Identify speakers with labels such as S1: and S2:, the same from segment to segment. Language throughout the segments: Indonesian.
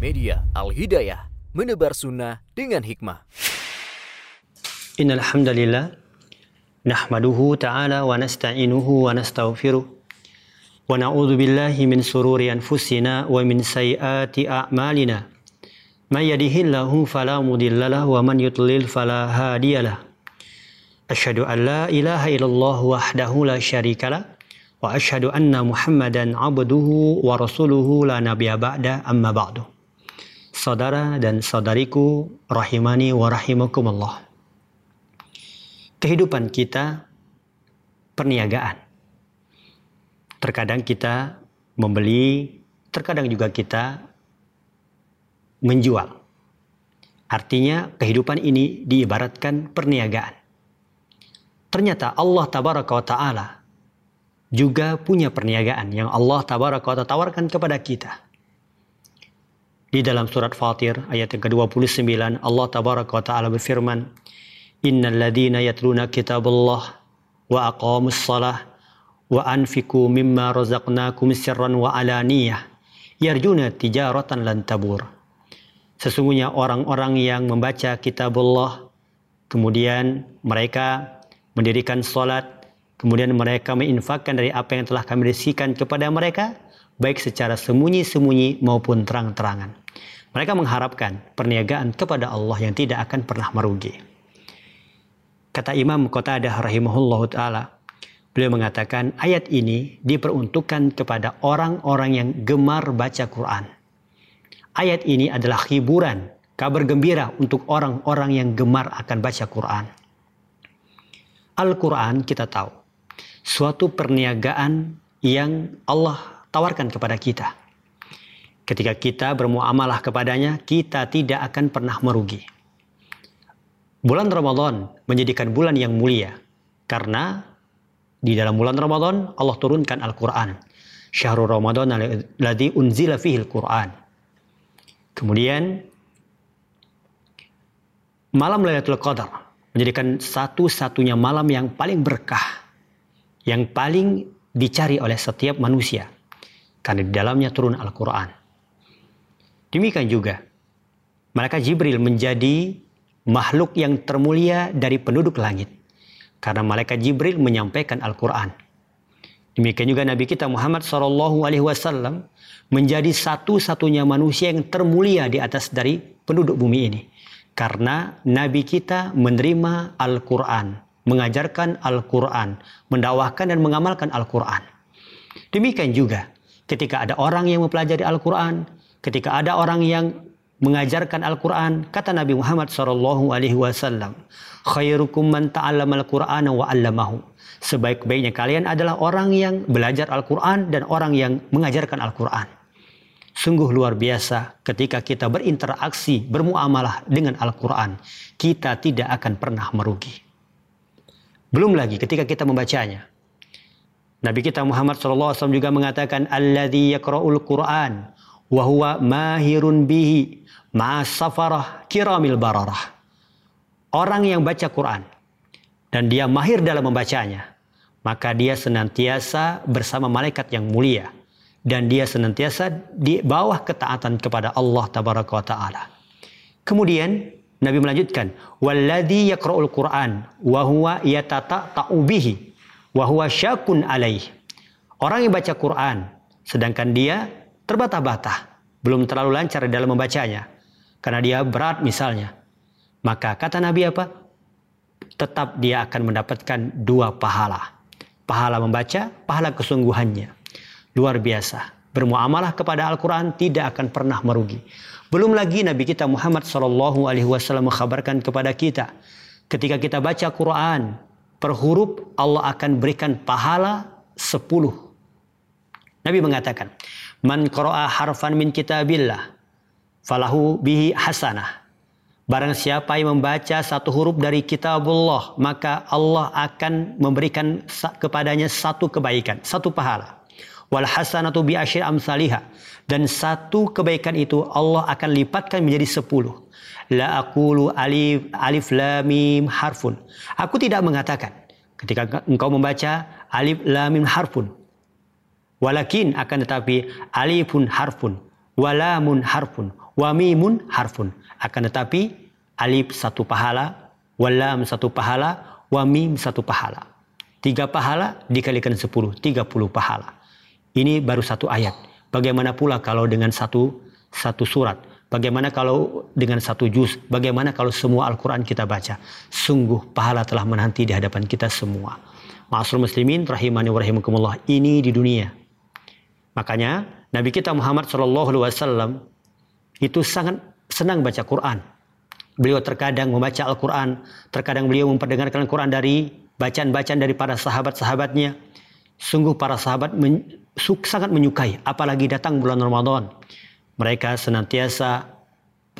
S1: Media Al-Hidayah menebar sunnah dengan hikmah.
S2: Innal hamdalillah nahmaduhu ta'ala wa nasta'inuhu wa nastaghfiruh wa na'udzu billahi min sururi anfusina wa min sayyiati a'malina. May yahdihillahu fala mudhillalah wa man yudlil fala hadiyalah. An la ilaha illallah wahdahu la syarikalah wa asyhadu anna Muhammadan abduhu wa rasuluhu la nabiyya ba'da amma ba'du. Saudara dan saudariku rahimani wa rahimakumullah. Kehidupan kita perniagaan. Terkadang kita membeli, terkadang juga kita menjual. Artinya kehidupan ini diibaratkan perniagaan. Ternyata Allah tabaraka wa ta'ala juga punya perniagaan yang Allah tabaraka wa ta'ala tawarkan kepada kita. Di dalam surat Fatir ayat yang ke-29 Allah tabaraka wa ta'ala berfirman Innal ladhina yatluna kitabullah wa aqamus salah wa anfiku mimma razaqnakum sirran wa alaniyah yarjuna tijaratan lan tabur. Sesungguhnya orang-orang yang membaca kitabullah kemudian mereka mendirikan salat kemudian mereka menginfakkan dari apa yang telah kami risikan kepada mereka baik secara sembunyi-sembunyi maupun terang-terangan. Mereka mengharapkan perniagaan kepada Allah yang tidak akan pernah merugi. Kata Imam Qatadah rahimahullah ta'ala, beliau mengatakan ayat ini diperuntukkan kepada orang-orang yang gemar baca Quran. Ayat ini adalah hiburan, kabar gembira untuk orang-orang yang gemar akan baca Quran. Al-Quran kita tahu, suatu perniagaan yang Allah tawarkan kepada kita. Ketika kita bermuamalah kepadanya, kita tidak akan pernah merugi. Bulan Ramadan menjadikan bulan yang mulia karena di dalam bulan Ramadan Allah turunkan Al-Quran. Syahrul Ramadan alladzi unzila fihi Al-Quran. Kemudian malam Lailatul Qadar menjadikan satu-satunya malam yang paling berkah, yang paling dicari oleh setiap manusia karena di dalamnya turun Al-Quran. Demikian juga malaikat Jibril menjadi makhluk yang termulia dari penduduk langit. Karena malaikat Jibril menyampaikan Al-Quran. Demikian juga Nabi kita Muhammad SAW menjadi satu-satunya manusia yang termulia di atas dari penduduk bumi ini. Karena Nabi kita menerima Al-Quran, mengajarkan Al-Quran, mendakwahkan dan mengamalkan Al-Quran. Demikian juga ketika ada orang yang mempelajari Al-Quran, ketika ada orang yang mengajarkan Al-Quran, kata Nabi Muhammad SAW, khairukum man ta'allama Al-Quran wa 'allamahu. Sebaik-baiknya kalian adalah orang yang belajar Al-Quran dan orang yang mengajarkan Al-Quran. Sungguh luar biasa ketika kita berinteraksi, bermuamalah dengan Al-Quran. Kita tidak akan pernah merugi. Belum lagi ketika kita membacanya. Nabi kita Muhammad SAW juga mengatakan, Alladhi yakra'ul Quran wa huwa mahirun bihi ma'asafarah kiramil bararah. Orang yang baca Quran dan dia mahir dalam membacanya, maka dia senantiasa bersama malaikat yang mulia dan dia senantiasa di bawah ketaatan kepada Allah tabaraka wa taala. Kemudian Nabi melanjutkan, "Walladzi yaqra'ul Qur'an wa huwa yatata'u bihi wa huwa syakun alaih." Orang yang baca Quran sedangkan dia terbata-bata, belum terlalu lancar dalam membacanya karena dia berat misalnya. Maka kata Nabi apa? Tetap dia akan mendapatkan dua pahala. Pahala membaca, pahala kesungguhannya. Luar biasa. Bermuamalah kepada Al-Quran tidak akan pernah merugi. Belum lagi Nabi kita Muhammad Shallallahu Alaihi Wasallam mengkabarkan kepada kita, ketika kita baca Quran per huruf Allah akan berikan pahala sepuluh. Nabi mengatakan, Man qara'a harfan min kitabillah falahu bihi hasanah. Barang siapa yang membaca satu huruf dari kitabullah, maka Allah akan memberikan kepadanya satu kebaikan, satu pahala. Wal hasanatu bi asyir amsalihah. Dan satu kebaikan itu Allah akan lipatkan menjadi sepuluh. La aqulu alif, alif lam mim harfun. Aku tidak mengatakan ketika engkau membaca alif lam mim harfun. Walakin akan tetapi alifun harfun, walamun harfun, Wa mimun harfun. Akan tetapi alif satu pahala, walam satu pahala, wa mim satu pahala. Tiga pahala dikalikan sepuluh, tiga puluh pahala. Ini baru satu ayat. Bagaimana pula kalau dengan satu satu surat? Bagaimana kalau dengan satu juz? Bagaimana kalau semua Al-Quran kita baca? Sungguh pahala telah menanti di hadapan kita semua. Ma'asur muslimin rahimani wa rahimakumullah. Ini di dunia. Makanya Nabi kita Muhammad SAW itu sangat senang baca Quran. Beliau terkadang membaca Al-Quran. Terkadang beliau memperdengarkan Al-Quran dari bacaan-bacaan dari para sahabat-sahabatnya. Sungguh para sahabat men sangat menyukai. Apalagi datang bulan Ramadan mereka senantiasa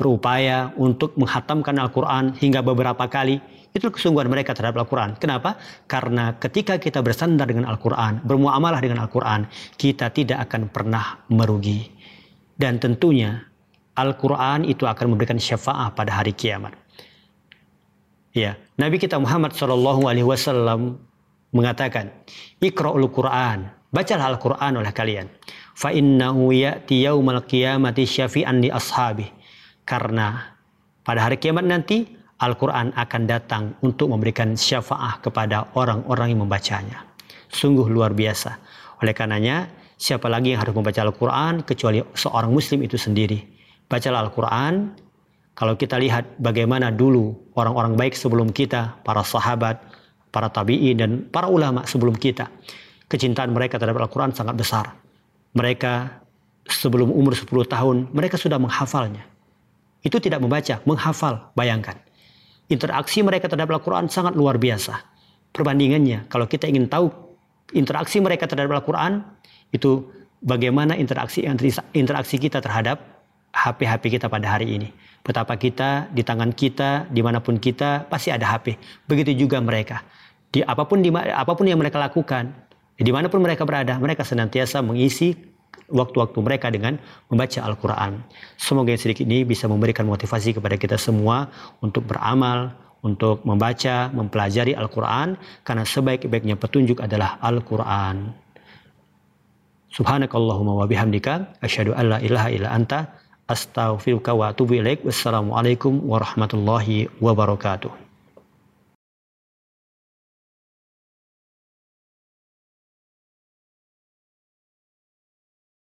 S2: berupaya untuk menghatamkan Al-Quran hingga beberapa kali. Itu kesungguhan mereka terhadap Al-Quran. Kenapa? Karena ketika kita bersandar dengan Al-Quran, bermuamalah dengan Al-Quran, kita tidak akan pernah merugi. Dan tentunya Al-Quran itu akan memberikan syafaat pada hari kiamat. Ya, Nabi kita Muhammad Shallallahu Alaihi Wasallam mengatakan, Iqra'ul Quran, bacalah Al-Quran oleh kalian fa ya'ti yaumal qiyamati syafi'an li ashabi. Karena pada hari kiamat nanti Al-Quran akan datang untuk memberikan syafaat kepada orang-orang yang membacanya. Sungguh luar biasa. Oleh karenanya, siapa lagi yang harus membaca Al-Quran kecuali seorang muslim itu sendiri. Bacalah Al-Quran. Kalau kita lihat bagaimana dulu orang-orang baik sebelum kita, para sahabat, para tabi'in dan para ulama sebelum kita. Kecintaan mereka terhadap Al-Quran sangat besar mereka sebelum umur 10 tahun, mereka sudah menghafalnya. Itu tidak membaca, menghafal, bayangkan. Interaksi mereka terhadap Al-Quran sangat luar biasa. Perbandingannya, kalau kita ingin tahu interaksi mereka terhadap Al-Quran, itu bagaimana interaksi interaksi kita terhadap HP-HP kita pada hari ini. Betapa kita, di tangan kita, di mana pun kita, pasti ada HP. Begitu juga mereka. Di apa pun, di, apa pun yang mereka lakukan, Di mana pun mereka berada, mereka senantiasa mengisi waktu-waktu mereka dengan membaca Al-Quran. Semoga yang sedikit ini bisa memberikan motivasi kepada kita semua untuk beramal, untuk membaca, mempelajari Al-Quran, karena sebaik-baiknya petunjuk adalah Al-Quran. Subhanakallahumma wa bihamdika, asyhadu an la ilaha illa anta, astaghfiruka wa atubu ilaik. Wassalamualaikum warahmatullahi wabarakatuh.